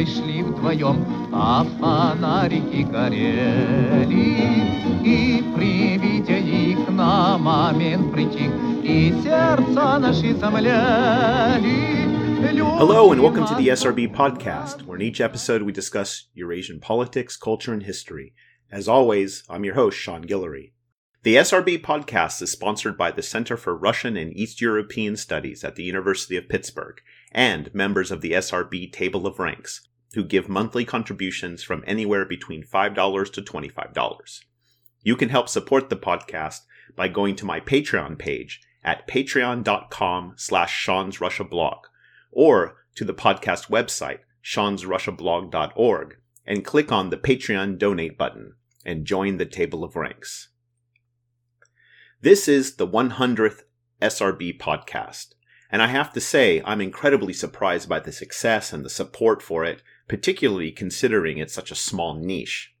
дорогой шли вдвоем, а фонарики горели. И при виде их на момент притих, и сердца наши замляли. Hello, and welcome to the SRB podcast, where in each episode we discuss Eurasian politics, culture, and history. As always, I'm your host, Sean Guillory. The SRB podcast is sponsored by the Center for Russian and East European Studies at the University of Pittsburgh and members of the SRB Table of Ranks, who give monthly contributions from anywhere between $5 to $25. You can help support the podcast by going to my Patreon page at patreon.com slash Sean's Russia blog or to the podcast website, seansrussiablog.org, and click on the Patreon donate button and join the Table of Ranks. This is the 100th SRB podcast, and I have to say I'm incredibly surprised by the success and the support for it, particularly considering it's such a small niche.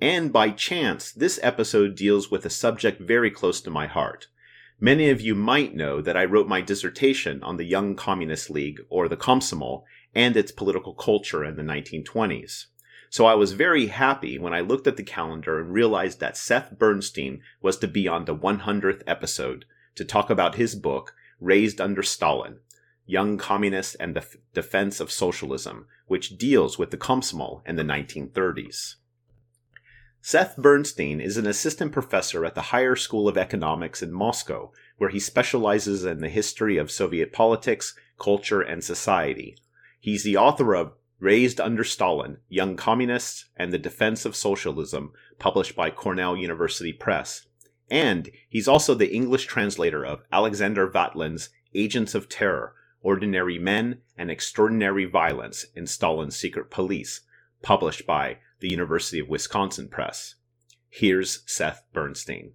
And by chance, this episode deals with a subject very close to my heart. Many of you might know that I wrote my dissertation on the Young Communist League, or the Komsomol, and its political culture in the 1920s. So I was very happy when I looked at the calendar and realized that Seth Bernstein was to be on the 100th episode to talk about his book, Raised Under Stalin Young Communists and the F- Defense of Socialism, which deals with the Komsomol in the 1930s. Seth Bernstein is an assistant professor at the Higher School of Economics in Moscow, where he specializes in the history of Soviet politics, culture, and society. He's the author of Raised Under Stalin Young Communists and the Defense of Socialism, published by Cornell University Press. And he's also the English translator of Alexander Vatlin's Agents of Terror Ordinary Men and Extraordinary Violence in Stalin's Secret Police, published by the University of Wisconsin Press. Here's Seth Bernstein.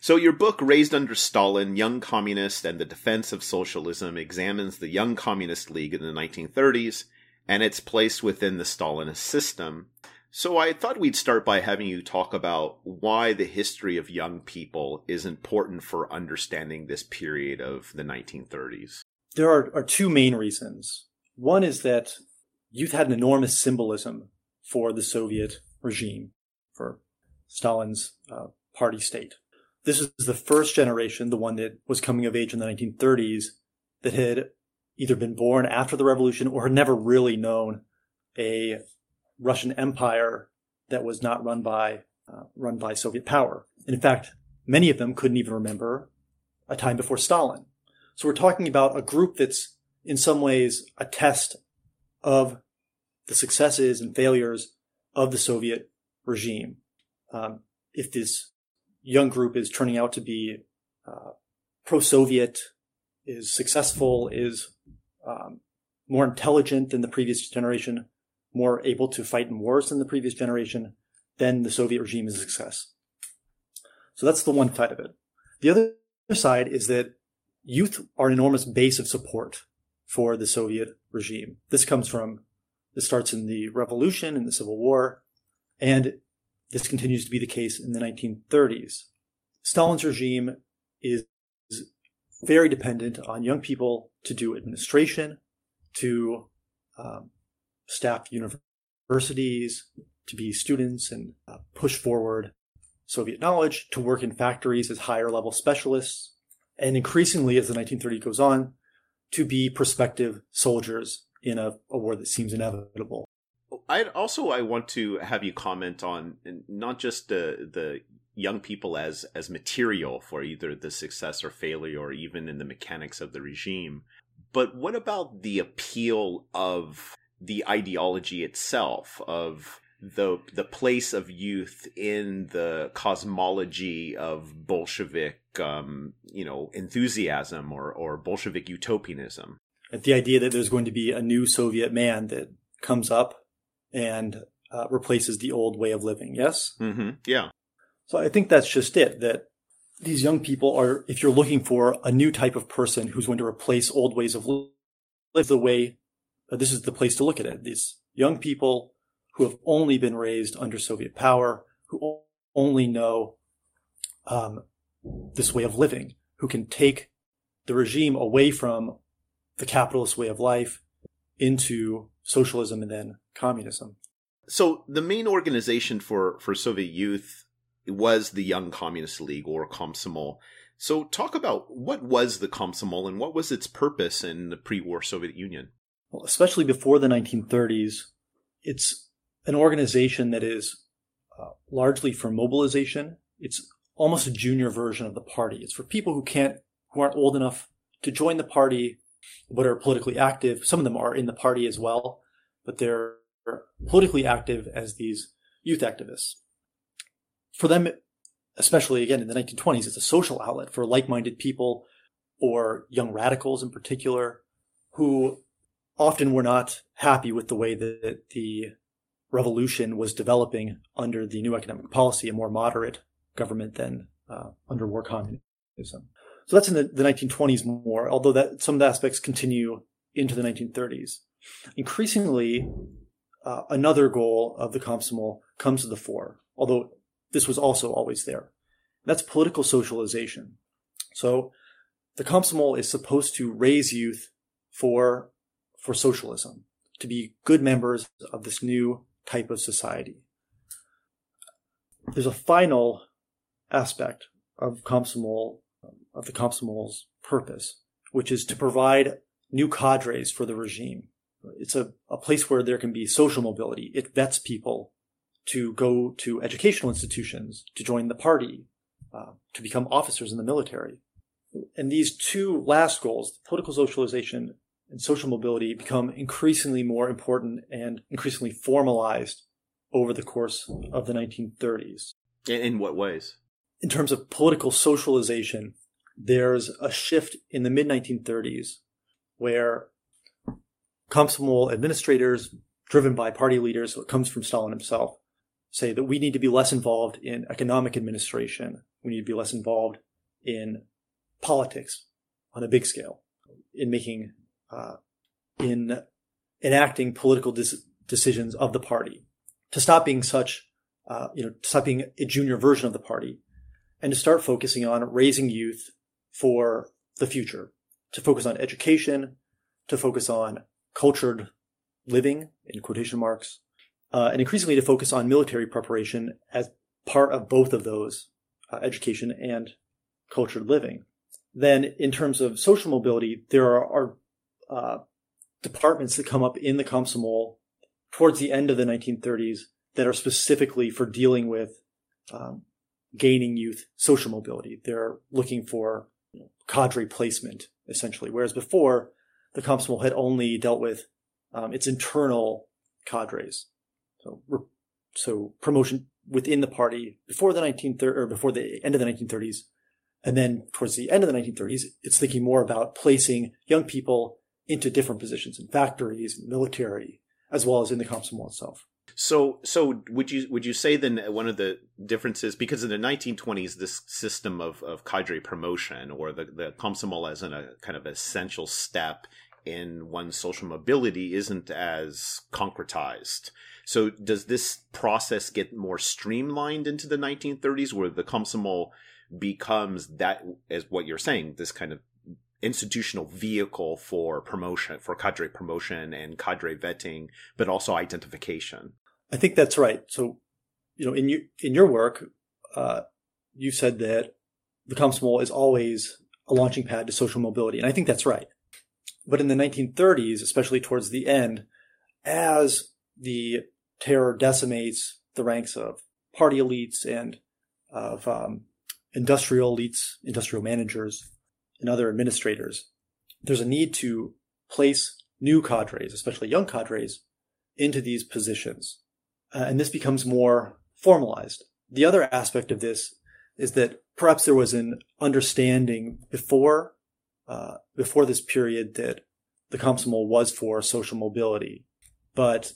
So, your book, Raised Under Stalin Young Communist and the Defense of Socialism, examines the Young Communist League in the 1930s and its place within the Stalinist system. So I thought we'd start by having you talk about why the history of young people is important for understanding this period of the 1930s. There are, are two main reasons. One is that youth had an enormous symbolism for the Soviet regime, for Stalin's uh, party state. This is the first generation, the one that was coming of age in the 1930s, that had either been born after the revolution or had never really known a Russian empire that was not run by uh, run by Soviet power. And in fact, many of them couldn't even remember a time before Stalin. So we're talking about a group that's in some ways a test of the successes and failures of the Soviet regime. Um, if this young group is turning out to be uh, pro-Soviet, is successful, is um, more intelligent than the previous generation, more able to fight in wars than the previous generation, then the Soviet regime is a success. So that's the one side of it. The other side is that youth are an enormous base of support for the Soviet regime. This comes from, this starts in the revolution and the Civil War, and this continues to be the case in the 1930s. Stalin's regime is very dependent on young people to do administration, to um, staff universities, to be students and uh, push forward Soviet knowledge, to work in factories as higher level specialists, and increasingly as the 1930s goes on, to be prospective soldiers in a, a war that seems inevitable. I also I want to have you comment on not just the the young people as as material for either the success or failure or even in the mechanics of the regime but what about the appeal of the ideology itself of the the place of youth in the cosmology of Bolshevik, um, you know, enthusiasm or or Bolshevik utopianism. The idea that there's going to be a new Soviet man that comes up and uh, replaces the old way of living. Yes. Mm-hmm. Yeah. So I think that's just it. That these young people are, if you're looking for a new type of person who's going to replace old ways of live, the way uh, this is the place to look at it. These young people who have only been raised under Soviet power, who only know um, this way of living, who can take the regime away from the capitalist way of life into socialism and then communism. So the main organization for, for Soviet youth was the Young Communist League or Komsomol. So talk about what was the Komsomol and what was its purpose in the pre-war Soviet Union? Well, especially before the 1930s, it's an organization that is uh, largely for mobilization. It's almost a junior version of the party. It's for people who can't, who aren't old enough to join the party, but are politically active. Some of them are in the party as well, but they're politically active as these youth activists. For them, especially again in the 1920s, it's a social outlet for like-minded people or young radicals in particular who often were not happy with the way that the revolution was developing under the new economic policy, a more moderate government than uh, under war communism. So that's in the, the 1920s more, although that some of the aspects continue into the 1930s. Increasingly, uh, another goal of the Komsomol comes to the fore, although this was also always there. That's political socialization. So the Komsomol is supposed to raise youth for, for socialism, to be good members of this new type of society. There's a final aspect of Komsomol, of the Komsomol's purpose, which is to provide new cadres for the regime. It's a, a place where there can be social mobility. It vets people to go to educational institutions, to join the party, uh, to become officers in the military. And these two last goals, political socialization and social mobility, become increasingly more important and increasingly formalized over the course of the 1930s. In what ways? In terms of political socialization, there's a shift in the mid 1930s where Komsomol administrators, driven by party leaders, so it comes from Stalin himself, say that we need to be less involved in economic administration. We need to be less involved in politics on a big scale, in making, uh, in enacting political dis- decisions of the party, to stop being such, uh, you know, to stop being a junior version of the party, and to start focusing on raising youth for the future, to focus on education, to focus on cultured living in quotation marks, uh, and increasingly to focus on military preparation as part of both of those uh, education and cultured living. Then, in terms of social mobility, there are, are uh, departments that come up in the Komsomol towards the end of the 1930s that are specifically for dealing with um, gaining youth social mobility. They're looking for cadre placement, essentially. Whereas before, the Komsomol had only dealt with um, its internal cadres. So, so promotion within the party before the 1930s or before the end of the 1930s. And then towards the end of the 1930s, it's thinking more about placing young people into different positions in factories, military, as well as in the Komsomol itself. So, so would you would you say then one of the differences because in the 1920s this system of, of cadre promotion or the the Komsomol as in a kind of essential step in one's social mobility isn't as concretized. So, does this process get more streamlined into the 1930s, where the Komsomol becomes that, as what you're saying, this kind of institutional vehicle for promotion, for cadre promotion and cadre vetting, but also identification? I think that's right. So, you know, in your in your work, uh, you said that the Komsomol is always a launching pad to social mobility, and I think that's right. But in the 1930s, especially towards the end, as the terror decimates the ranks of party elites and of um, industrial elites, industrial managers, and other administrators, there's a need to place new cadres, especially young cadres, into these positions. Uh, and this becomes more formalized. The other aspect of this is that perhaps there was an understanding before uh, before this period that the Komsomol was for social mobility, but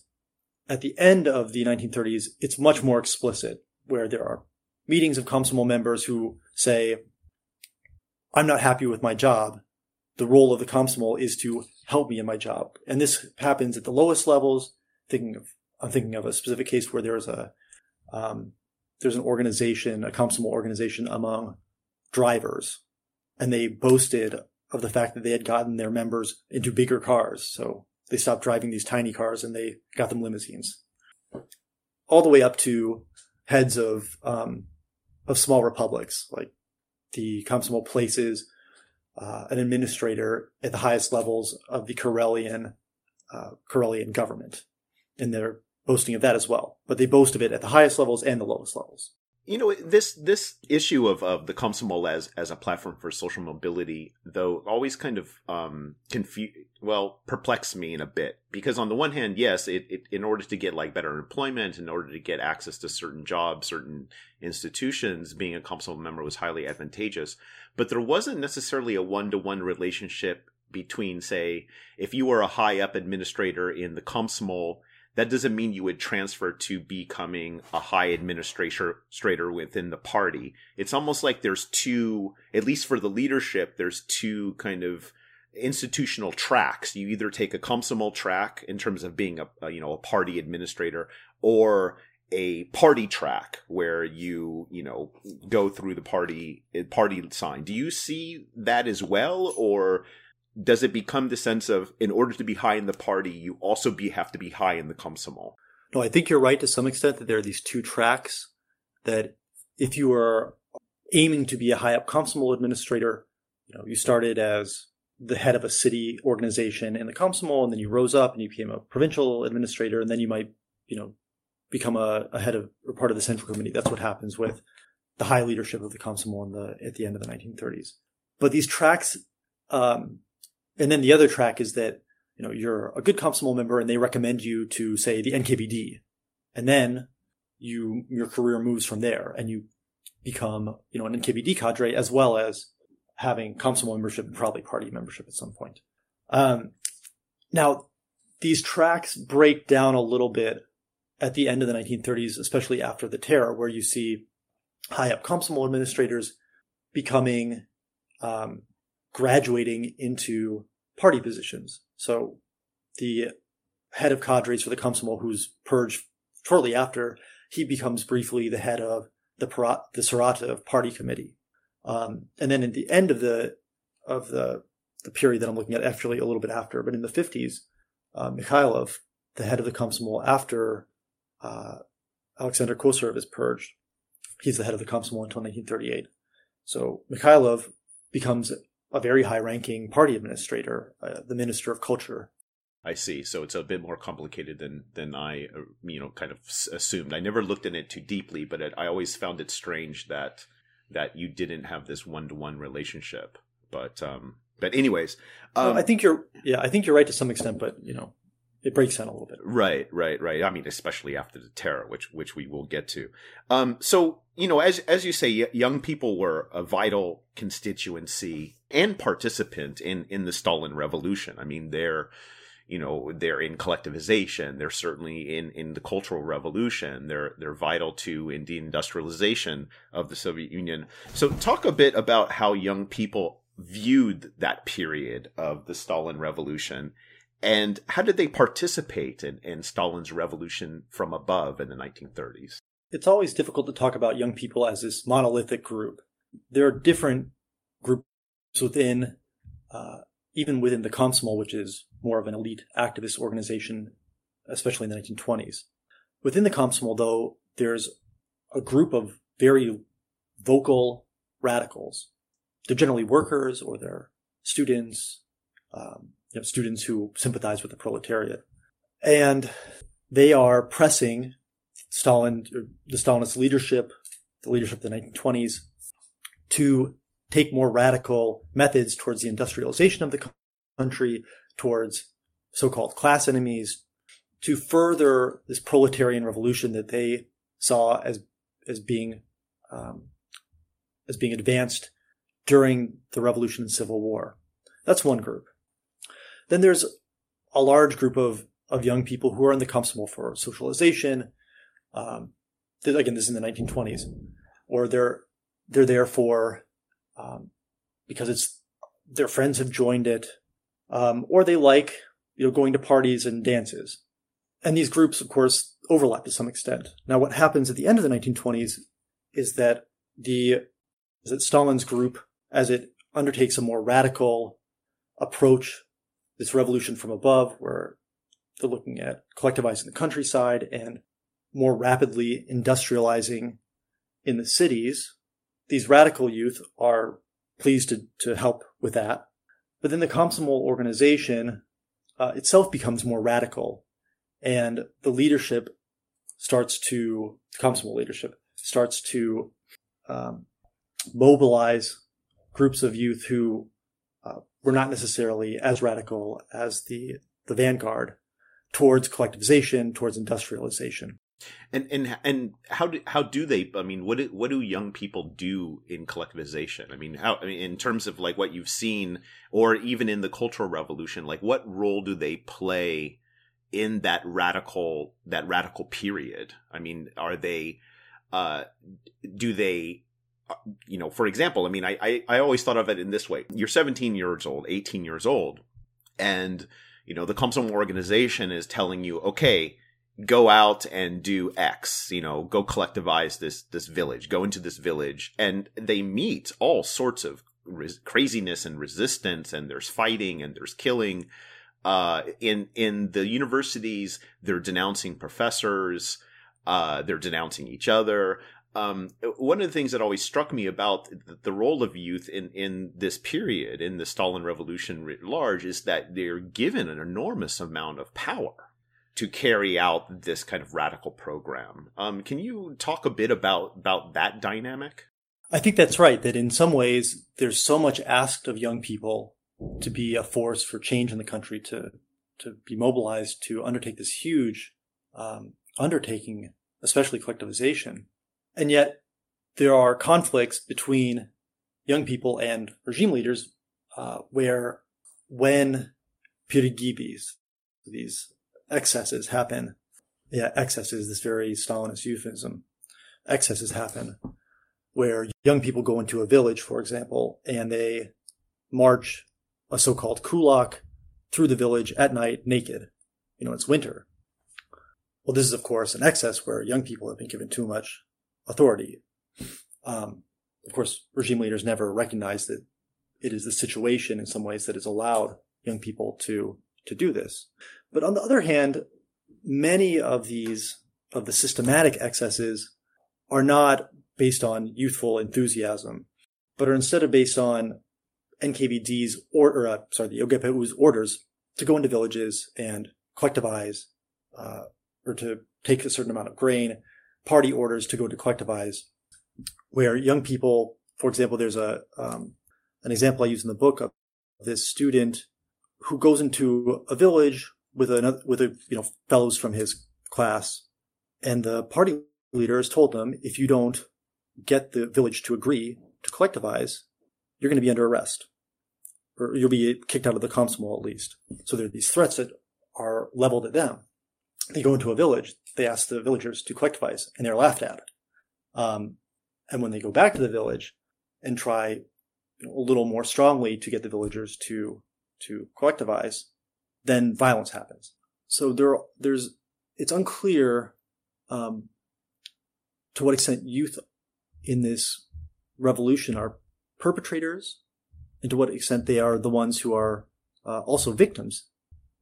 at the end of the 1930s, it's much more explicit, where there are meetings of Komsomol members who say, "I'm not happy with my job. The role of the Komsomol is to help me in my job," and this happens at the lowest levels. Thinking of I'm thinking of a specific case where there's a um, there's an organization, a Komsomol organization among drivers, and they boasted of the fact that they had gotten their members into bigger cars. So they stopped driving these tiny cars and they got them limousines. All the way up to heads of um, of small republics, like the Komsomol places uh, an administrator at the highest levels of the Karelian uh, Karelian government, and they're boasting of that as well. But they boast of it at the highest levels and the lowest levels. You know, this this issue of, of the Komsomol as as a platform for social mobility, though, always kind of um confuse well perplex me in a bit. Because on the one hand, yes, it, it in order to get like better employment, in order to get access to certain jobs, certain institutions, being a Komsomol member was highly advantageous, but there wasn't necessarily a one to one relationship between, say, if you were a high up administrator in the Komsomol that doesn't mean you would transfer to becoming a high administrator within the party. It's almost like there's two, at least for the leadership, there's two kind of institutional tracks. You either take a Komsomol track in terms of being a, a you know a party administrator, or a party track where you you know go through the party party sign. Do you see that as well, or does it become the sense of in order to be high in the party, you also be have to be high in the Komsomol? No, I think you're right to some extent that there are these two tracks that if you are aiming to be a high up Komsomol administrator, you know, you started as the head of a city organization in the Komsomol, and then you rose up and you became a provincial administrator, and then you might, you know, become a, a head of or part of the central committee. That's what happens with the high leadership of the Komsomol in the at the end of the 1930s. But these tracks um, and then the other track is that, you know, you're a good Komsomol member and they recommend you to say the NKVD. And then you, your career moves from there and you become, you know, an NKVD cadre as well as having Komsomol membership and probably party membership at some point. Um, now, these tracks break down a little bit at the end of the 1930s, especially after the terror, where you see high up Komsomol administrators becoming um, graduating into party positions. So the head of cadres for the Komsomol, who's purged shortly after, he becomes briefly the head of the the Saratov party committee. Um, and then at the end of the of the the period that I'm looking at, actually a little bit after, but in the 50s, uh, Mikhailov, the head of the Komsomol after uh, Alexander Kosarev is purged, he's the head of the Komsomol until 1938. So Mikhailov becomes a very high ranking party administrator, uh, the Minister of Culture. I see. So it's a bit more complicated than than I uh, you know kind of assumed. I never looked in it too deeply, but it, I always found it strange that that you didn't have this one to one relationship. But um, but anyways, um, well, I think you're yeah, I think you're right to some extent, but you know, it breaks down a little bit. Right, right, right. I mean, especially after the terror, which which we will get to. Um, so you know, as as you say, young people were a vital constituency and participant in in the Stalin Revolution. I mean, they're you know they're in collectivization they're certainly in in the cultural revolution they're they're vital to in the industrialization of the soviet union so talk a bit about how young people viewed that period of the stalin revolution and how did they participate in, in Stalin's revolution from above in the 1930s? It's always difficult to talk about young people as this monolithic group. There are different groups within, uh, even within the Komsomol, which is more of an elite activist organization, especially in the 1920s. Within the Komsomol, though, there's a group of very vocal radicals. They're generally workers or they're students, um, you know, students who sympathize with the proletariat. And they are pressing Stalin, the Stalinist leadership, the leadership of the 1920s, to take more radical methods towards the industrialization of the country, towards so-called class enemies, to further this proletarian revolution that they saw as as being um, as being advanced during the revolution and civil war. That's one group. Then there's a large group of, of young people who are in the Komsomol for socialization. Um, again, this is in the 1920s, or they're they're there for um, because it's their friends have joined it, um, or they like you know going to parties and dances. And these groups, of course, overlap to some extent. Now, what happens at the end of the 1920s is that the is that Stalin's group, as it undertakes a more radical approach this revolution from above, where they're looking at collectivizing the countryside and more rapidly industrializing in the cities. These radical youth are pleased to, to help with that. But then the Komsomol organization uh, itself becomes more radical, and the leadership starts to, the Komsomol leadership starts to um, mobilize groups of youth who were not necessarily as radical as the the vanguard towards collectivization, towards industrialization. And and and how do how do they? I mean, what do, what do young people do in collectivization? I mean, how I mean, in terms of like what you've seen, or even in the Cultural Revolution, like what role do they play in that radical that radical period? I mean, are they uh, do they you know, for example, I mean, I, I, I always thought of it in this way. You're 17 years old, 18 years old, and, you know, the Komsomol organization is telling you, okay, go out and do X, you know, go collectivize this, this village, go into this village, and they meet all sorts of res- craziness and resistance, and there's fighting and there's killing. Uh, in, in the universities, they're denouncing professors, uh, they're denouncing each other um, one of the things that always struck me about the role of youth in, in this period, in the Stalin Revolution writ large, is that they're given an enormous amount of power to carry out this kind of radical program. Um, can you talk a bit about, about that dynamic? I think that's right, that in some ways there's so much asked of young people to be a force for change in the country, to, to be mobilized to undertake this huge um, undertaking, especially collectivization and yet there are conflicts between young people and regime leaders uh, where when peregiby, these excesses happen, yeah, excesses, this very Stalinist euphemism, excesses happen where young people go into a village, for example, and they march a so-called kulak through the village at night naked. You know, it's winter. Well, this is, of course, an excess where young people have been given too much authority. Um, of course, regime leaders never recognize that it is the situation in some ways that has allowed young people to to do this. But on the other hand, many of these of the systematic excesses are not based on youthful enthusiasm, but are instead of based on NKVD's or, or uh, sorry, the OGPU's orders to go into villages and collectivize, uh, or to take a certain amount of grain party orders to go to collectivize, where young people, for example, there's a um, an example I use in the book of this student who goes into a village with another with a you know fellows from his class, and the party leader has told them if you don't get the village to agree to collectivize, you're going to be under arrest, or you'll be kicked out of the Komsomol at least. So there are these threats that are leveled at them. They go into a village they ask the villagers to collectivize, and they're laughed at. Um, and when they go back to the village and try you know, a little more strongly to get the villagers to to collectivize, then violence happens. So there, there's it's unclear um, to what extent youth in this revolution are perpetrators, and to what extent they are the ones who are uh, also victims,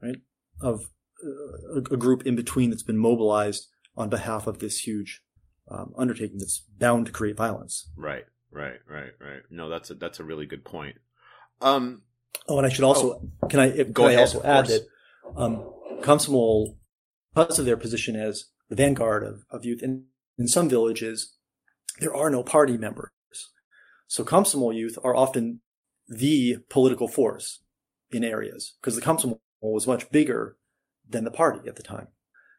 right, of a, a group in between that's been mobilized on behalf of this huge um, undertaking that's bound to create violence. Right, right, right, right. No, that's a, that's a really good point. Um, oh, and I should also oh, can I can I also add that um, Komsomol, because of their position as the vanguard of, of youth, in, in some villages there are no party members, so Komsomol youth are often the political force in areas because the Komsomol was much bigger than the party at the time.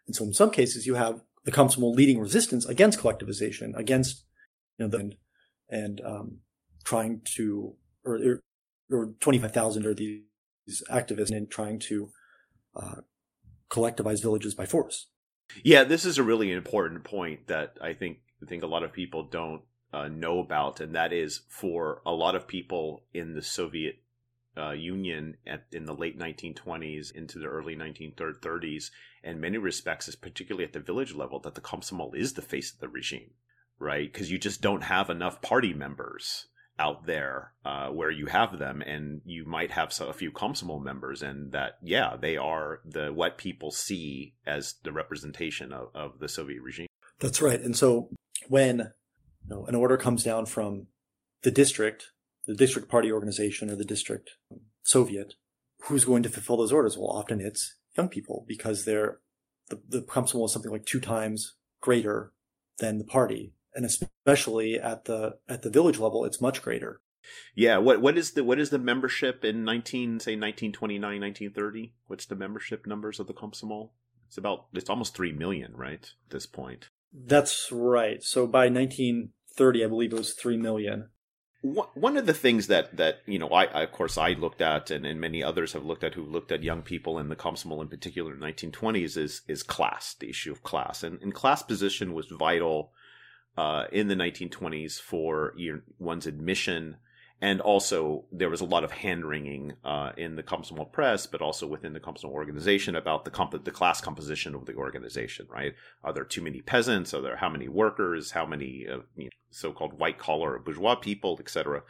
And so in some cases, you have the Komsomol leading resistance against collectivization, against, you know, the, and, um, trying to, or, or 25,000 are these activists and trying to, uh, collectivize villages by force. Yeah, this is a really important point that I think, I think a lot of people don't uh, know about, and that is for a lot of people in the Soviet uh, Union at, in the late 1920s into the early 1930s, in many respects, is particularly at the village level, that the Komsomol is the face of the regime, right? Because you just don't have enough party members. out there uh, where you have them, and you might have a few Komsomol members, and that yeah, they are the what people see as the representation of, of the Soviet regime. That's right. And so when you know, an order comes down from the district, the district party organization, or the district Soviet, who's going to fulfill those orders? Well, often it's young people because they're the, the Komsomol is something like two times greater than the party and especially at the at the village level, it's much greater. Yeah, what what is the what is the membership in nineteen say 1929, 1930? What's the membership numbers of the Komsomol? It's about it's almost three million, right? At this point. That's right. So by 1930, I believe it was three million. One of the things that that you know, I, I of course I looked at, and, and many others have looked at, who looked at young people in the Komsomol in particular in the 1920s, is is class, the issue of class, and, and class position was vital uh, in the 1920s for one's admission. And also, there was a lot of hand wringing uh, in the Komsomol press, but also within the Komsomol organization about the comp- the class composition of the organization. Right? Are there too many peasants? Are there how many workers? How many uh, you know, so-called white collar bourgeois people, etc.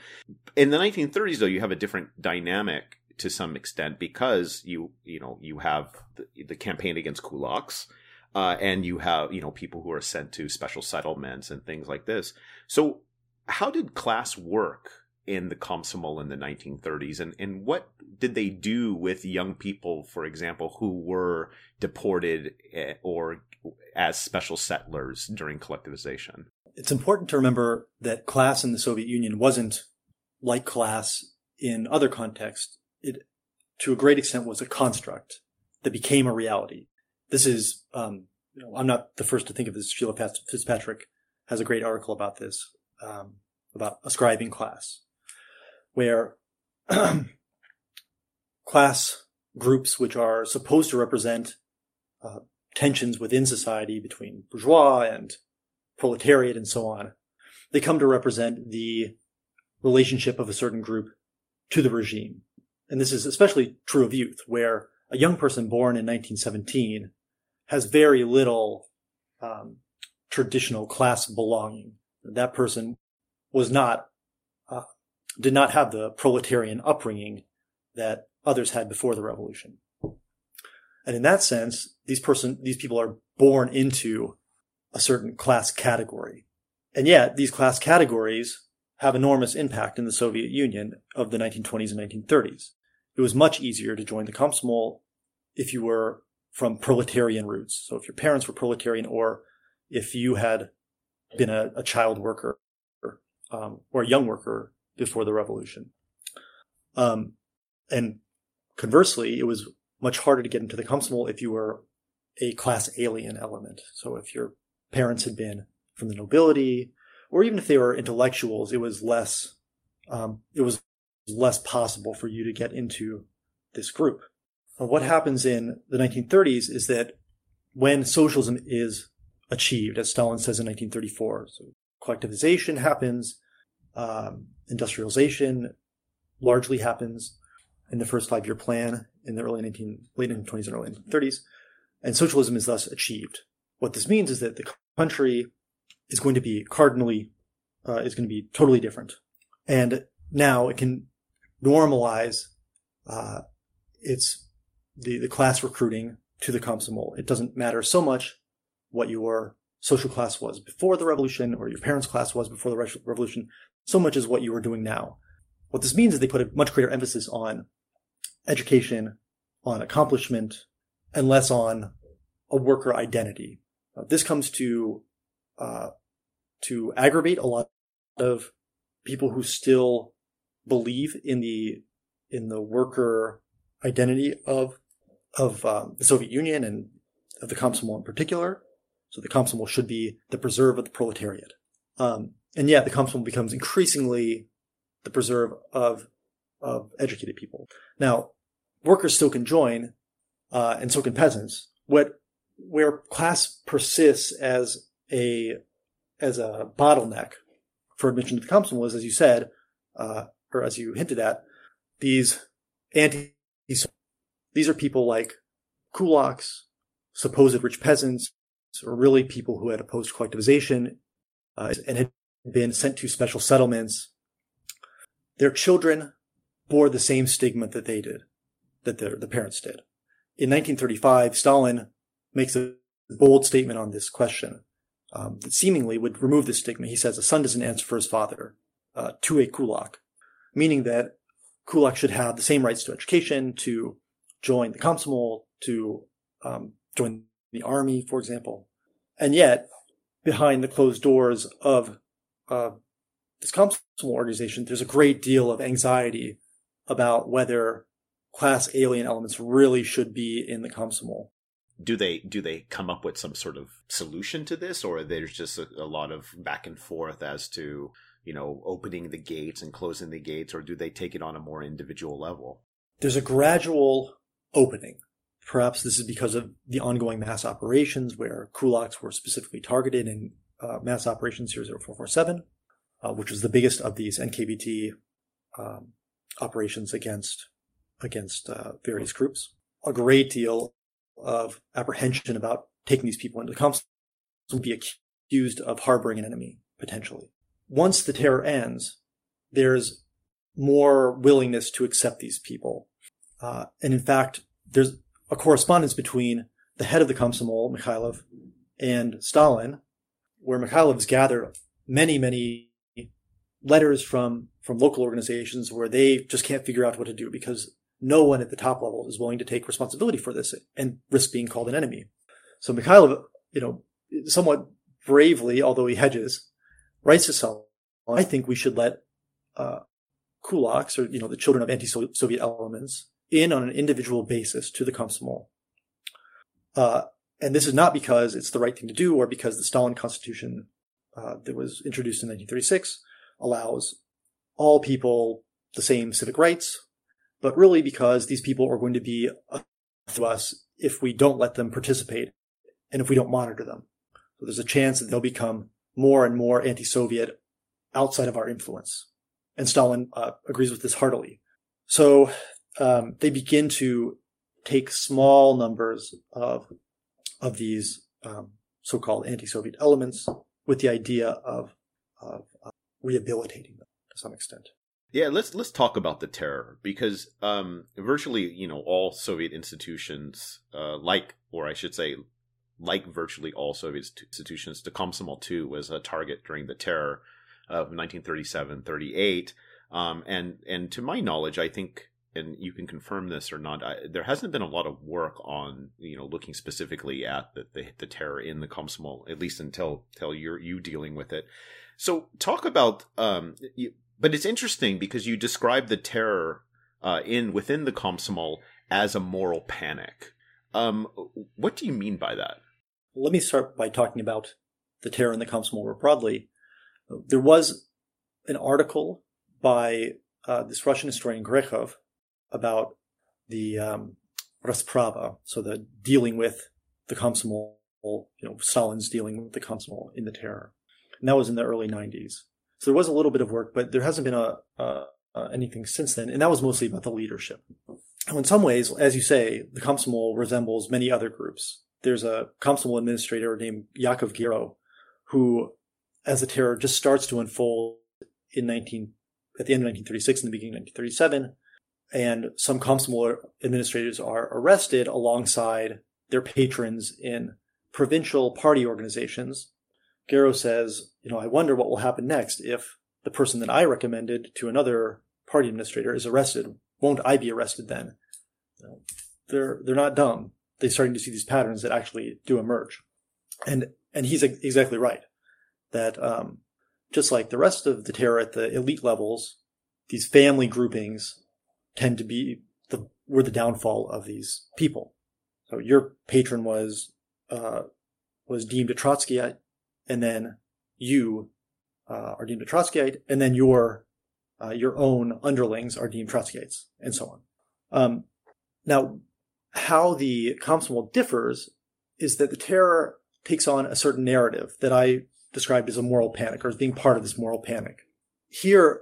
In the 1930s, though, you have a different dynamic to some extent because you you know you have the, the campaign against kulaks uh, and you have you know people who are sent to special settlements and things like this. So, how did class work in the Komsomol in the 1930s, and and what did they do with young people, for example, who were deported eh, or as special settlers during collectivization? It's important to remember that class in the Soviet Union wasn't like class in other contexts. It, to a great extent, was a construct that became a reality this is, um, you know, I'm not the first to think of this. Sheila Fitzpatrick has a great article about this, um, about ascribing class, where class groups, which are supposed to represent uh, tensions within society between bourgeois and proletariat and so on, they come to represent the relationship of a certain group to the regime. And this is especially true of youth, where a young person born in 1917 has very little um, traditional class belonging. That person was not, did not have the proletarian upbringing that others had before the revolution. And in that sense, these person, these people are born into a certain class category. And yet these class categories have enormous impact in the Soviet Union of the 1920s and 1930s. It was much easier to join the Komsomol if you were from proletarian roots. So if your parents were proletarian or if you had been a, a child worker um, or a young worker before the revolution. Um, and conversely, it was much harder to get into the Komsomol if you were a class alien element. So if your parents had been from the nobility, or even if they were intellectuals, it was less, um, it was less possible for you to get into this group what happens in the 1930s is that when socialism is achieved, as Stalin says in 1934, so collectivization happens, um, industrialization largely happens in the first five-year plan in the early 19, late 1920s and early 1930s, and socialism is thus achieved. What this means is that the country is going to be cardinally, uh, is going to be totally different, and now it can normalize uh, its the, the class recruiting to the Komsomol. It doesn't matter so much what your social class was before the revolution or your parents' class was before the revolution, so much as what you are doing now. What this means is they put a much greater emphasis on education, on accomplishment, and less on a worker identity. Uh, this comes to uh, to aggravate a lot of people who still believe in the in the worker identity of of um, the Soviet Union and of the Komsomol in particular. So the Komsomol should be the preserve of the proletariat. Um, and yet the Komsomol becomes increasingly the preserve of, of educated people. Now, workers still can join, uh, and so can peasants. What, where class persists as a, as a bottleneck for admission to the Komsomol is, as you said, uh, or as you hinted at, these anti these are people like kulaks, supposed rich peasants, or really people who had opposed collectivization uh, and had been sent to special settlements their children bore the same stigma that they did, that the, the parents did. In 1935, Stalin makes a bold statement on this question um, that seemingly would remove the stigma. He says a son doesn't answer for his father uh, to a kulak, meaning that kulak should have the same rights to education, to join the komsomol, to um, join the army, for example. And yet, behind the closed doors of uh, this komsomol organization, there's a great deal of anxiety about whether class alien elements really should be in the komsomol do they do they come up with some sort of solution to this or there's just a, a, lot of back and forth as to you know opening the gates and closing the gates or do they take it on a more individual level? There's a gradual opening. Perhaps this is because of the ongoing mass operations where kulaks were specifically targeted in uh, mass operations 00447 uh, which was the biggest of these NKVD um, operations against against uh, various groups a great deal of apprehension about taking these people into the council would be accused of harboring an enemy, potentially. Once the terror ends, there's more willingness to accept these people. Uh, and in fact, there's a correspondence between the head of the Komsomol, Mikhailov, and Stalin, where Mikhailov's gathered many, many letters from, from local organizations where they just can't figure out what to do because no one at the top level is willing to take responsibility for this and risk being called an enemy. So Mikhailov, you know, somewhat bravely, although he hedges, writes to Stalin, I think we should let uh, kulaks, or, you know, the children of anti-Soviet elements, in on an individual basis to the Komsomol. Uh, and this is not because it's the right thing to do or because the Stalin constitution uh, that was introduced in 1936 allows all people the same civic rights, but really because these people are going to be to us if we don't let them participate and if we don't monitor them. So there's a chance that they'll become more and more anti-Soviet outside of our influence. And Stalin uh, agrees with this heartily. So um, they begin to take small numbers of of these um, so-called anti-Soviet elements with the idea of, of uh, rehabilitating them to some extent. Yeah, let's let's talk about the terror because um, virtually, you know, all Soviet institutions, uh, like, or I should say, like virtually all Soviet institutions, the Komsomol too was a target during the terror of 1937-38. Um, and and to my knowledge, I think, and you can confirm this or not, I, there hasn't been a lot of work on you know looking specifically at the the, the terror in the Komsomol, at least until until you're you dealing with it. So talk about um, you, but it's interesting because you describe the terror uh, in within the Komsomol as a moral panic. Um, what do you mean by that? Let me start by talking about the terror in the Komsomol more broadly. There was an article by uh, this Russian historian Grekhov about the um, Rasprava, so the dealing with the Komsomol, you know, Stalin's dealing with the Komsomol in the terror. And that was in the early 90s. So there was a little bit of work, but there hasn't been a, uh, anything since then. And that was mostly about the leadership. And in some ways, as you say, the Komsomol resembles many other groups. There's a Komsomol administrator named Yakov Giro, who, as the terror just starts to unfold in 19, at the end of 1936 and the beginning of 1937, and some Komsomol administrators are arrested alongside their patrons in provincial party organizations Gero says, you know, I wonder what will happen next if the person that I recommended to another party administrator is arrested. Won't I be arrested then? They're they're not dumb. They're starting to see these patterns that actually do emerge, and and he's exactly right that um, just like the rest of the terror at the elite levels, these family groupings tend to be the were the downfall of these people. So your patron was uh, was deemed a Trotskyite and then you uh, are deemed a Trotskyite, and then your uh, your own underlings are deemed Trotskyites, and so on. Um, now, how the Komsomol differs is that the terror takes on a certain narrative that I described as a moral panic, or as being part of this moral panic. Here,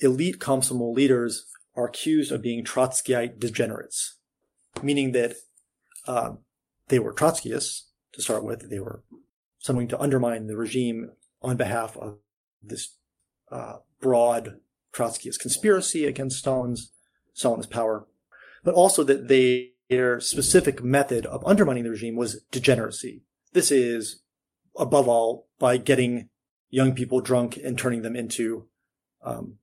elite Komsomol leaders are accused of being Trotskyite degenerates, meaning that um, they were Trotskyists to start with. They were something to undermine the regime on behalf of this uh, broad Trotskyist conspiracy against Stalin's Stalinist power, but also that they, their specific method of undermining the regime was degeneracy. This is, above all, by getting young people drunk and turning them into, um,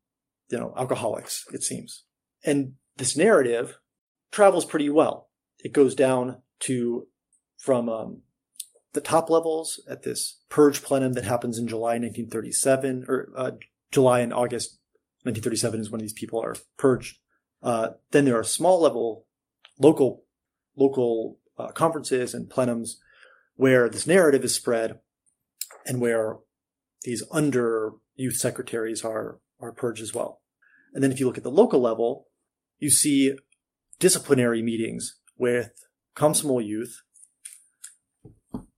you know, alcoholics. It seems, and this narrative travels pretty well. It goes down to from um, the top levels at this purge plenum that happens in July 1937, or uh, July and August 1937 is when these people are purged. Uh, then there are small level local local uh, conferences and plenums where this narrative is spread and where these under youth secretaries are are purged as well. And then if you look at the local level, you see disciplinary meetings with Komsomol youth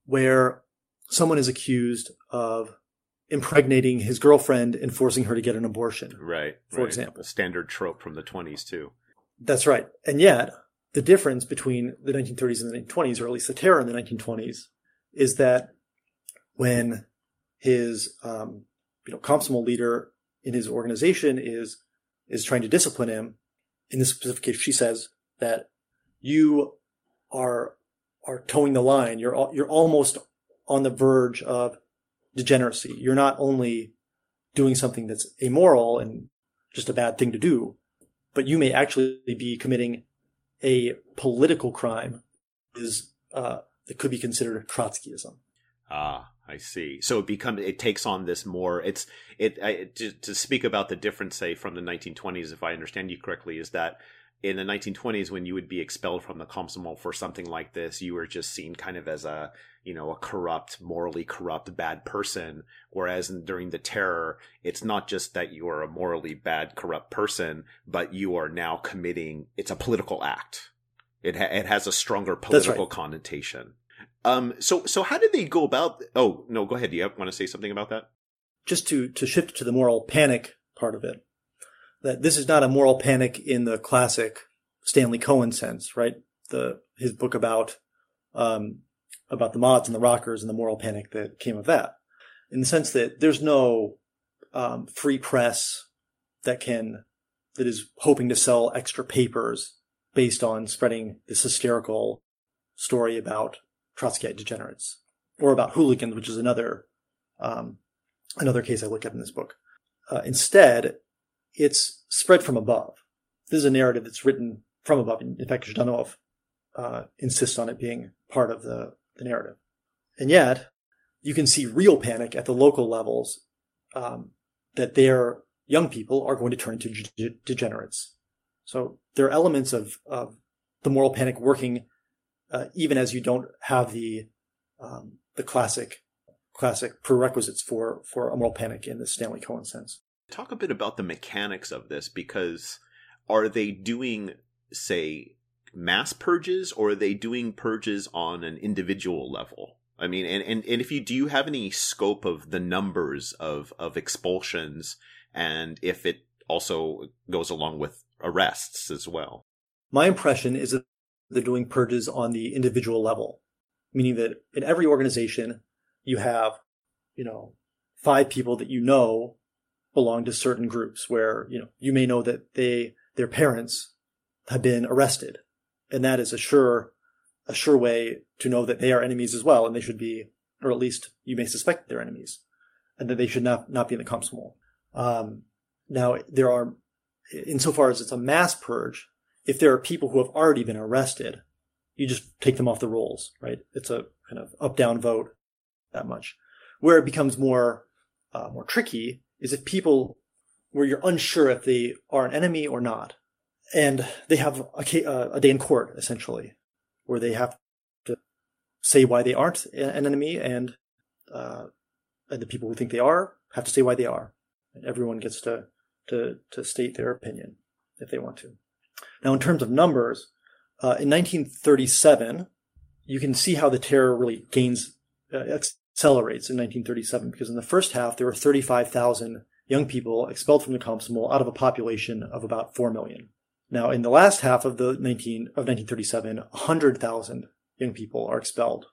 where someone is accused of impregnating his girlfriend and forcing her to get an abortion. Right. For right. example. A standard trope from the 20s, too. That's right. And yet, the difference between the 1930s and the 1920s, or at least the terror in the 1920s, is that when his um, you know Komsomol leader in his organization is is trying to discipline him, in this specific case, she says that you are are toeing the line. You're you're almost on the verge of degeneracy. You're not only doing something that's immoral and just a bad thing to do, but you may actually be committing a political crime is uh, that could be considered Trotskyism. Ah, I see. So it becomes it takes on this more. It's it I, to, to speak about the difference, say from the 1920s, if I understand you correctly, is that in the 1920s when you would be expelled from the Komsomol for something like this, you were just seen kind of as a, you know, a corrupt, morally corrupt, bad person. Whereas in, during the terror, it's not just that you are a morally bad, corrupt person, but you are now committing, it's a political act. It, ha- it has a stronger political right. connotation. Um, so, so how did they go about, oh, no, go ahead. Do you want to say something about that? Just to, to shift to the moral panic part of it that this is not a moral panic in the classic Stanley Cohen sense, right? The his book about um, about the mods and the rockers and the moral panic that came of that, in the sense that there's no um, free press that can that is hoping to sell extra papers based on spreading this hysterical story about Trotskyite degenerates or about hooligans, which is another um, another case I look at in this book. Uh, instead, it's spread from above. This is a narrative that's written from above. In fact, Zhdanov uh, insists on it being part of the, the, narrative. And yet, you can see real panic at the local levels um, that their young people are going to turn into de- degenerates. So there are elements of, of the moral panic working uh, even as you don't have the um, the classic classic prerequisites for for a moral panic in the Stanley Cohen sense talk a bit about the mechanics of this because are they doing, say, mass purges or are they doing purges on an individual level? I mean, and, and, and if you do you have any scope of the numbers of, of expulsions and if it also goes along with arrests as well? My impression is that they're doing purges on the individual level, meaning that in every organization, you have, you know, five people that you know belong to certain groups where, you know, you may know that they, their parents have been arrested. And that is a sure, a sure way to know that they are enemies as well. And they should be, or at least you may suspect they're enemies and that they should not, not be in the Komsomol. Um, now there are, insofar as it's a mass purge, if there are people who have already been arrested, you just take them off the rolls, right? It's a kind of up down vote that much. Where it becomes more, uh, more tricky is if people where you're unsure if they are an enemy or not, and they have a, a day in court essentially, where they have to say why they aren't an enemy, and uh, and the people who think they are have to say why they are. And everyone gets to to to state their opinion if they want to. Now, in terms of numbers, uh, in 1937, you can see how the terror really gains uh, accelerates in 1937 because in the first half there were 35,000 young people expelled from the Komsomol out of a population of about 4 million. Now in the last half of the 19 of 1937, 100,000 young people are expelled.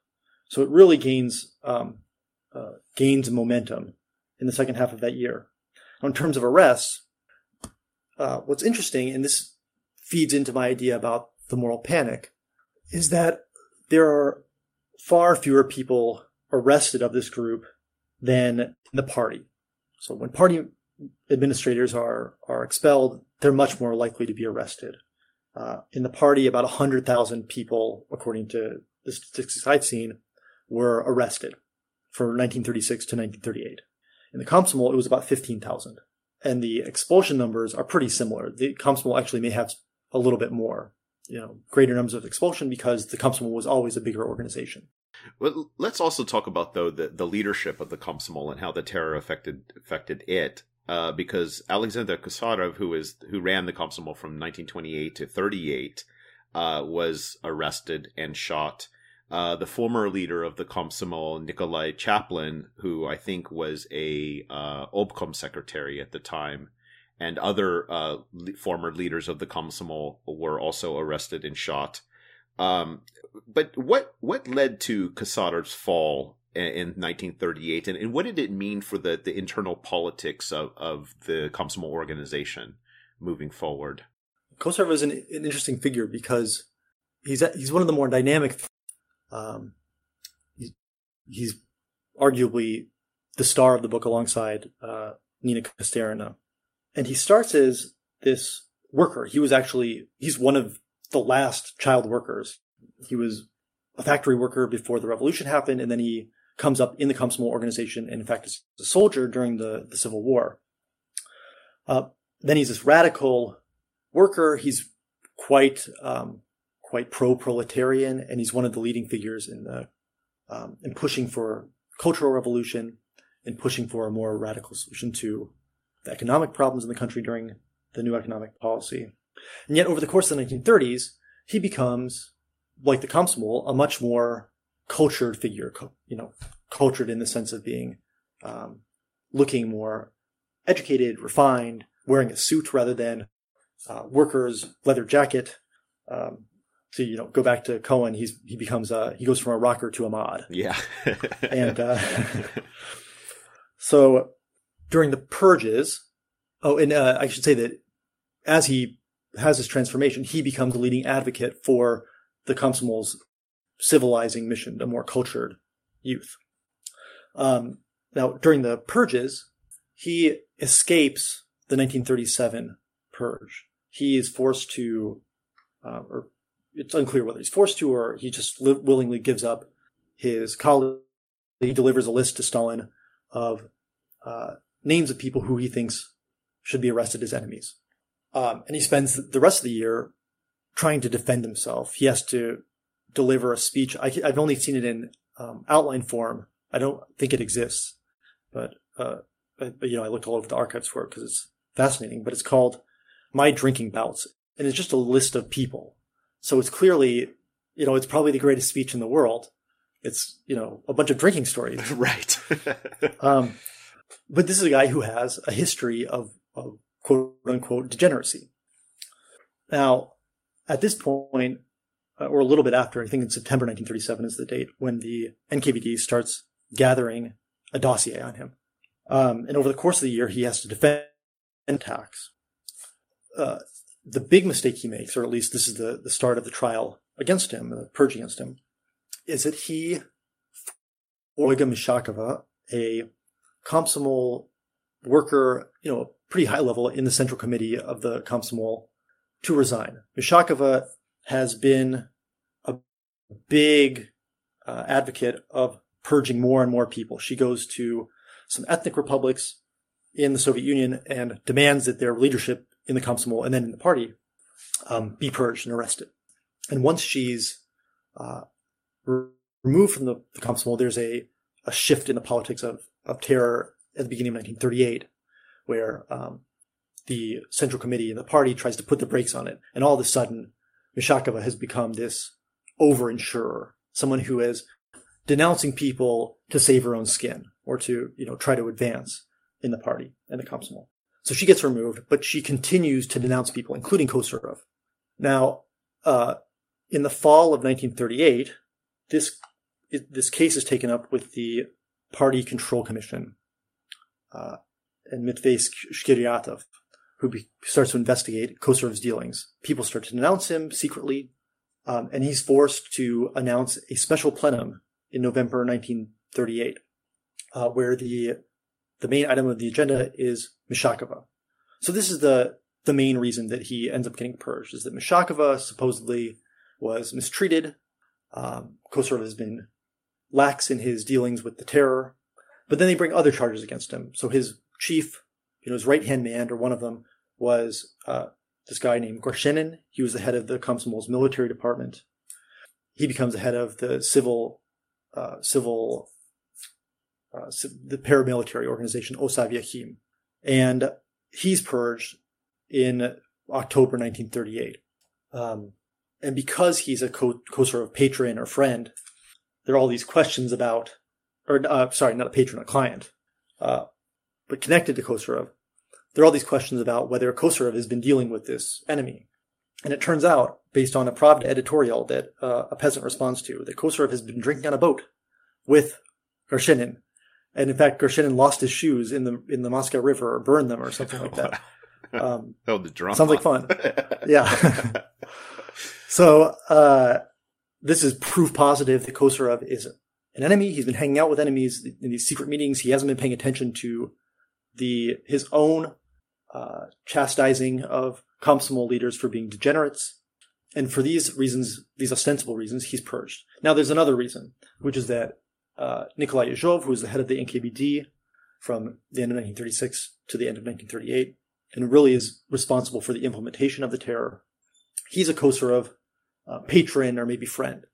So it really gains um, uh, gains momentum in the second half of that year. Now, in terms of arrests, uh, what's interesting, and this feeds into my idea about the moral panic, is that there are far fewer people arrested of this group than in the party. So when party administrators are are expelled, they're much more likely to be arrested. Uh, in the party, about 100,000 people, according to the statistics I've seen, were arrested for 1936 to 1938. In the Komsomol, it was about 15,000. And the expulsion numbers are pretty similar. The Komsomol actually may have a little bit more, you know, greater numbers of expulsion because the Komsomol was always a bigger organization. Well, let's also talk about though the, the leadership of the Komsomol and how the terror affected affected it. Uh, because Alexander Kosarev, who is who ran the Komsomol from 1928 to 38, uh, was arrested and shot. Uh, the former leader of the Komsomol, Nikolai Chaplin, who I think was a uh, obkom secretary at the time, and other uh, former leaders of the Komsomol were also arrested and shot. Um, but what what led to Kosarev's fall in 1938, and, and what did it mean for the, the internal politics of, of the Komsomol organization moving forward? Kosarev is an, an interesting figure because he's he's one of the more dynamic. Um, he's, he's arguably the star of the book alongside uh, Nina Kosterina, and he starts as this worker. He was actually he's one of the last child workers. He was a factory worker before the revolution happened, and then he comes up in the Komsomol organization, and in fact is a soldier during the, the Civil War. Uh, then he's this radical worker. He's quite um, quite pro-proletarian, and he's one of the leading figures in the um, in pushing for cultural revolution and pushing for a more radical solution to the economic problems in the country during the new economic policy. And yet, over the course of the 1930s, he becomes, like the Komsomol, a much more cultured figure, you know, cultured in the sense of being um, looking more educated, refined, wearing a suit rather than uh, worker's leather jacket. Um, to you know, go back to Cohen, he's he becomes a he goes from a rocker to a mod. Yeah, and uh, so during the purges, oh, and uh, I should say that as he has this transformation, he becomes a leading advocate for the Komsomol's civilizing mission, a more cultured youth. Um, now, during the purges, he escapes the 1937 purge. He is forced to, uh, or it's unclear whether he's forced to or he just li- willingly gives up his colleague. He delivers a list to Stalin of uh, names of people who he thinks should be arrested as enemies. Um, and he spends the rest of the year trying to defend himself. He has to deliver a speech. I, have only seen it in um, outline form. I don't think it exists, but, uh, but, you know, I looked all over the archives for it because it's fascinating. But it's called "My Drinking Bouts," and it's just a list of people. So it's clearly, you know, it's probably the greatest speech in the world. It's you know a bunch of drinking stories, right? um, but this is a guy who has a history of, of quote unquote degeneracy. Now, at this point, uh, or a little bit after, I think in September 1937 is the date when the NKVD starts gathering a dossier on him. Um, and over the course of the year, he has to defend attacks. Uh, the big mistake he makes, or at least this is the, the start of the trial against him, the purge against him, is that he, Olga Mishakova, a Komsomol worker, you know, pretty high level in the central committee of the Komsomol, to resign. Mishakova has been a big uh, advocate of purging more and more people. She goes to some ethnic republics in the Soviet Union and demands that their leadership in the Komsomol and then in the party um, be purged and arrested. And once she's uh, removed from the, the Komsomol, there's a, a shift in the politics of, of terror at the beginning of 1938, where um, the Central Committee and the party tries to put the brakes on it. And all of a sudden, Mishakova has become this over-insurer, someone who is denouncing people to save her own skin or to, you know, try to advance in the party and the Komsomol. So she gets removed, but she continues to denounce people, including Kosarev. Now, uh, in the fall of 1938, this this case is taken up with the Party Control Commission uh, and Matvei Shkiriatov, who be, starts to investigate Kosarev's dealings. People start to denounce him secretly, um, and he's forced to announce a special plenum in November 1938, uh, where the the main item of the agenda is Mishakova. So this is the the main reason that he ends up getting purged is that Mishakova supposedly was mistreated. Um, has been lax in his dealings with the terror, but then they bring other charges against him. So his chief, you know, his right hand man, or one of them, was uh, this guy named Gorshenin. He was the head of the Komsomol's military department. He becomes the head of the civil, uh, civil, uh, the paramilitary organization Osav and he's purged in October 1938. Um, and because he's a co- Kosarev patron or friend, there are all these questions about, or uh, sorry, not a patron, a client, uh, but connected to Kosarev. There are all these questions about whether Kosarev has been dealing with this enemy. And it turns out, based on a Pravda editorial that uh, a peasant responds to, that Kosarev has been drinking on a boat with Gorshenin. And in fact, Gorshenin lost his shoes in the in the Moscow River or burned them or something like that. Um, oh, the drama. Sounds like fun. yeah. so uh, this is proof positive that Kosarev is an enemy. He's been hanging out with enemies in these secret meetings. He hasn't been paying attention to the his own uh, chastising of Komsomol leaders for being degenerates. And for these reasons, these ostensible reasons, he's purged. Now, there's another reason, which is that uh, Nikolai Yezhov, who was the head of the NKVD from the end of 1936 to the end of 1938, and really is responsible for the implementation of the terror. He's a Kosarev uh, patron or maybe friend.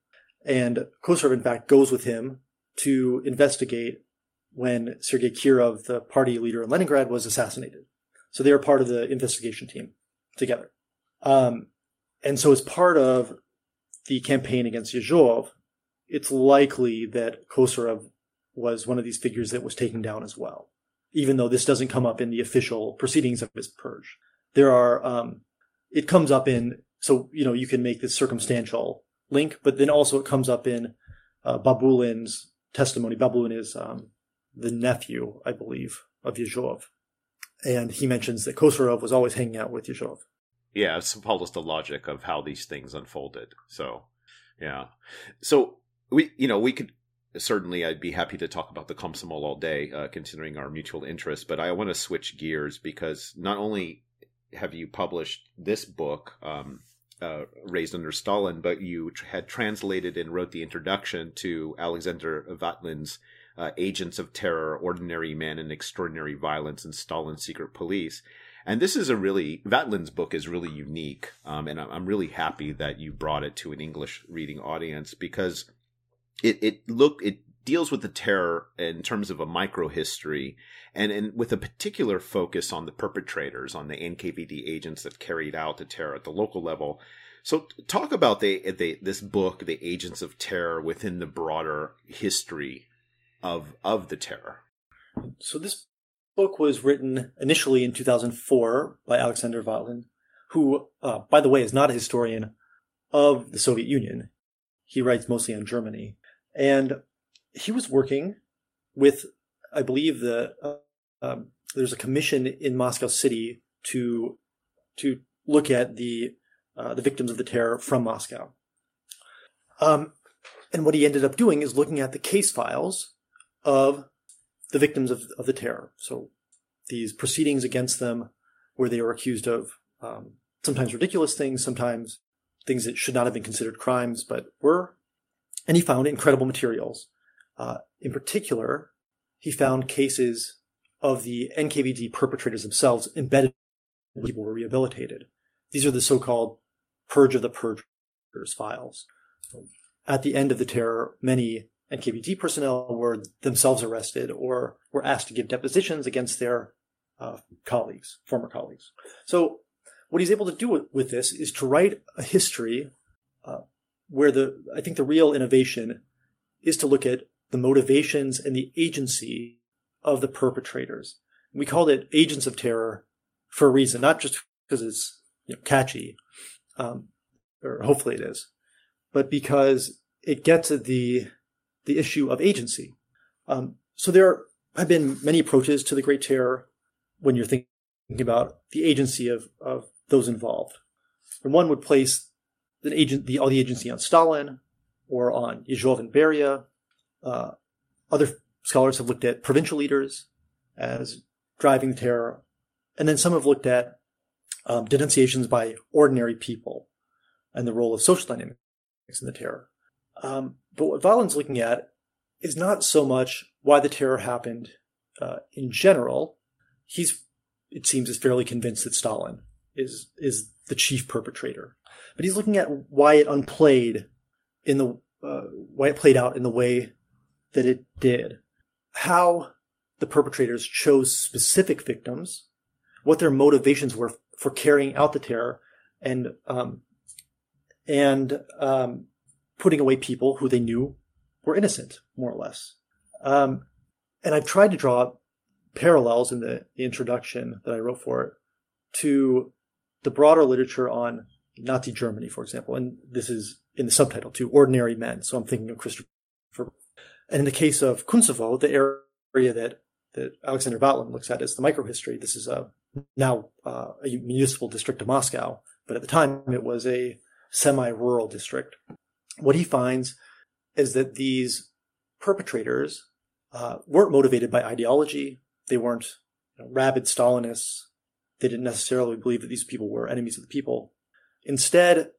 And Kosarev, in fact, goes with him to investigate when Sergei Kirov, the party leader in Leningrad, was assassinated. So they are part of the investigation team together. Um, and so as part of the campaign against Yezhov, it's likely that Kosarev was one of these figures that was taken down as well even though this doesn't come up in the official proceedings of his purge. There are, um, it comes up in, so, you know, you can make this circumstantial link, but then also it comes up in uh, Babulin's testimony. Babulin is um, the nephew, I believe, of Yezhov. And he mentions that Kosarev was always hanging out with Yezhov. Yeah, it follows the logic of how these things unfolded. So, yeah. So, we, you know, we could certainly I'd be happy to talk about the Komsomol all day, uh, considering our mutual interest. But I want to switch gears because not only have you published this book, um, uh, Raised Under Stalin, but you tr- had translated and wrote the introduction to Alexander Vatlin's uh, Agents of Terror, Ordinary Men and Extraordinary Violence in Stalin's Secret Police. And this is a really, Vatlin's book is really unique. Um, and I'm really happy that you brought it to an English reading audience because it it it deals with the terror in terms of a micro history and, and with a particular focus on the perpetrators, on the NKVD agents that carried out the terror at the local level. So talk about the, the this book, the Agents of Terror, within the broader history of of the terror. So this book was written initially in 2004 by Alexander Vatlin, who, uh, by the way, is not a historian of the Soviet Union. He writes mostly on Germany. And he was working with, I believe, the uh, um, there's a commission in Moscow City to to look at the uh, the victims of the terror from Moscow. Um, and what he ended up doing is looking at the case files of the victims of, of the terror. So these proceedings against them, where they were accused of um, sometimes ridiculous things, sometimes things that should not have been considered crimes, but were and he found incredible materials. Uh, in particular, he found cases of the NKVD perpetrators themselves embedded people were rehabilitated. These are the so-called purge of the purgers files. At the end of the terror, many NKVD personnel were themselves arrested or were asked to give depositions against their uh, colleagues, former colleagues. So what he's able to do with, with this is to write a history uh, where the I think the real innovation is to look at the motivations and the agency of the perpetrators. We called it agents of terror for a reason, not just because it's you know, catchy, um, or hopefully it is, but because it gets at the the issue of agency. Um, so there have been many approaches to the Great Terror when you're thinking about the agency of, of those involved. And one would place the agent, the, all the agency on Stalin or on Yezhov and Beria. Uh, other scholars have looked at provincial leaders as driving terror. And then some have looked at um, denunciations by ordinary people and the role of social dynamics in the terror. Um, but what Vatlin's looking at is not so much why the terror happened uh, in general. He's, it seems, is fairly convinced that Stalin is is the chief perpetrator, but he's looking at why it unplayed in the uh, why it played out in the way that it did, how the perpetrators chose specific victims, what their motivations were for carrying out the terror, and um, and um, putting away people who they knew were innocent, more or less. Um, and I've tried to draw parallels in the, the introduction that I wrote for it to the broader literature on Nazi Germany, for example. And this is in the subtitle to Ordinary Men. So I'm thinking of Christopher. And in the case of Kuntsevo, the area that, that Alexander Vatlin looks at is the microhistory. This is a, now uh, a municipal district of Moscow, but at the time it was a semi-rural district. What he finds is that these perpetrators uh, weren't motivated by ideology. They weren't you know, rabid Stalinists. They didn't necessarily believe that these people were enemies of the people. Instead,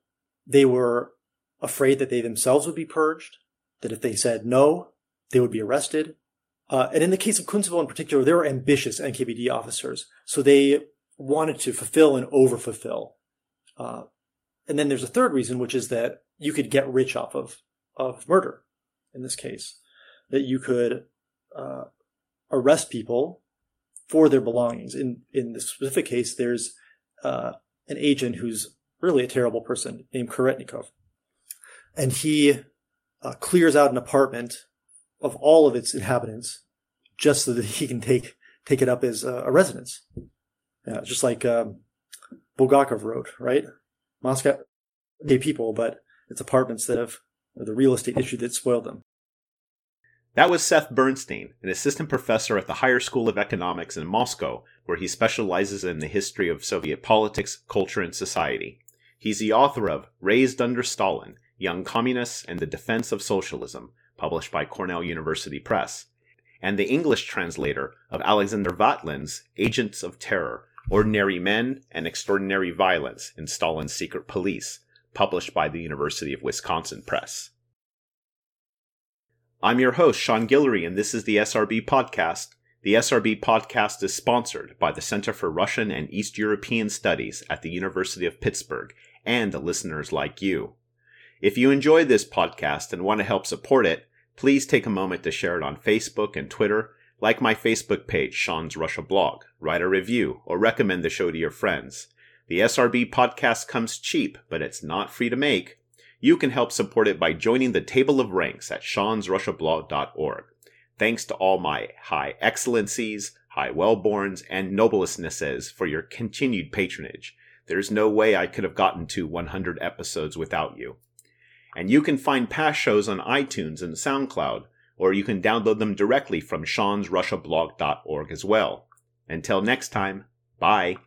they were afraid that they themselves would be purged, that if they said no, they would be arrested. Uh, and in the case of Kuntsevo in particular, they were ambitious NKVD officers. So they wanted to fulfill and overfulfill. Uh, and then there's a third reason, which is that you could get rich off of, of murder in this case, that you could uh, arrest people for their belongings. In, in this specific case, there's uh, an agent who's really a terrible person named Koretnikov. And he uh, clears out an apartment of all of its inhabitants just so that he can take take it up as a residence. Yeah, just like um, Bulgakov wrote, right? Moscow, gay people, but it's apartments that have the real estate issue that spoiled them. That was Seth Bernstein, an assistant professor at the Higher School of Economics in Moscow, where he specializes in the history of Soviet politics, culture, and society. He's the author of Raised Under Stalin Young Communists and the Defense of Socialism, published by Cornell University Press, and the English translator of Alexander Vatlin's Agents of Terror Ordinary Men and Extraordinary Violence in Stalin's Secret Police, published by the University of Wisconsin Press. I'm your host, Sean Guillory, and this is the SRB Podcast. The SRB Podcast is sponsored by the Center for Russian and East European Studies at the University of Pittsburgh and the listeners like you. If you enjoy this podcast and want to help support it, please take a moment to share it on Facebook and Twitter, like my Facebook page, Sean's Russia blog, write a review, or recommend the show to your friends. The SRB podcast comes cheap, but it's not free to make. You can help support it by joining the table of ranks at seansrussiablog.org. Thanks to all my high excellencies, high wellborns, and noblestnesses for your continued patronage. There's no way I could have gotten to 100 episodes without you. And you can find past shows on iTunes and SoundCloud, or you can download them directly from seansrussiablog.org as well. Until next time, bye.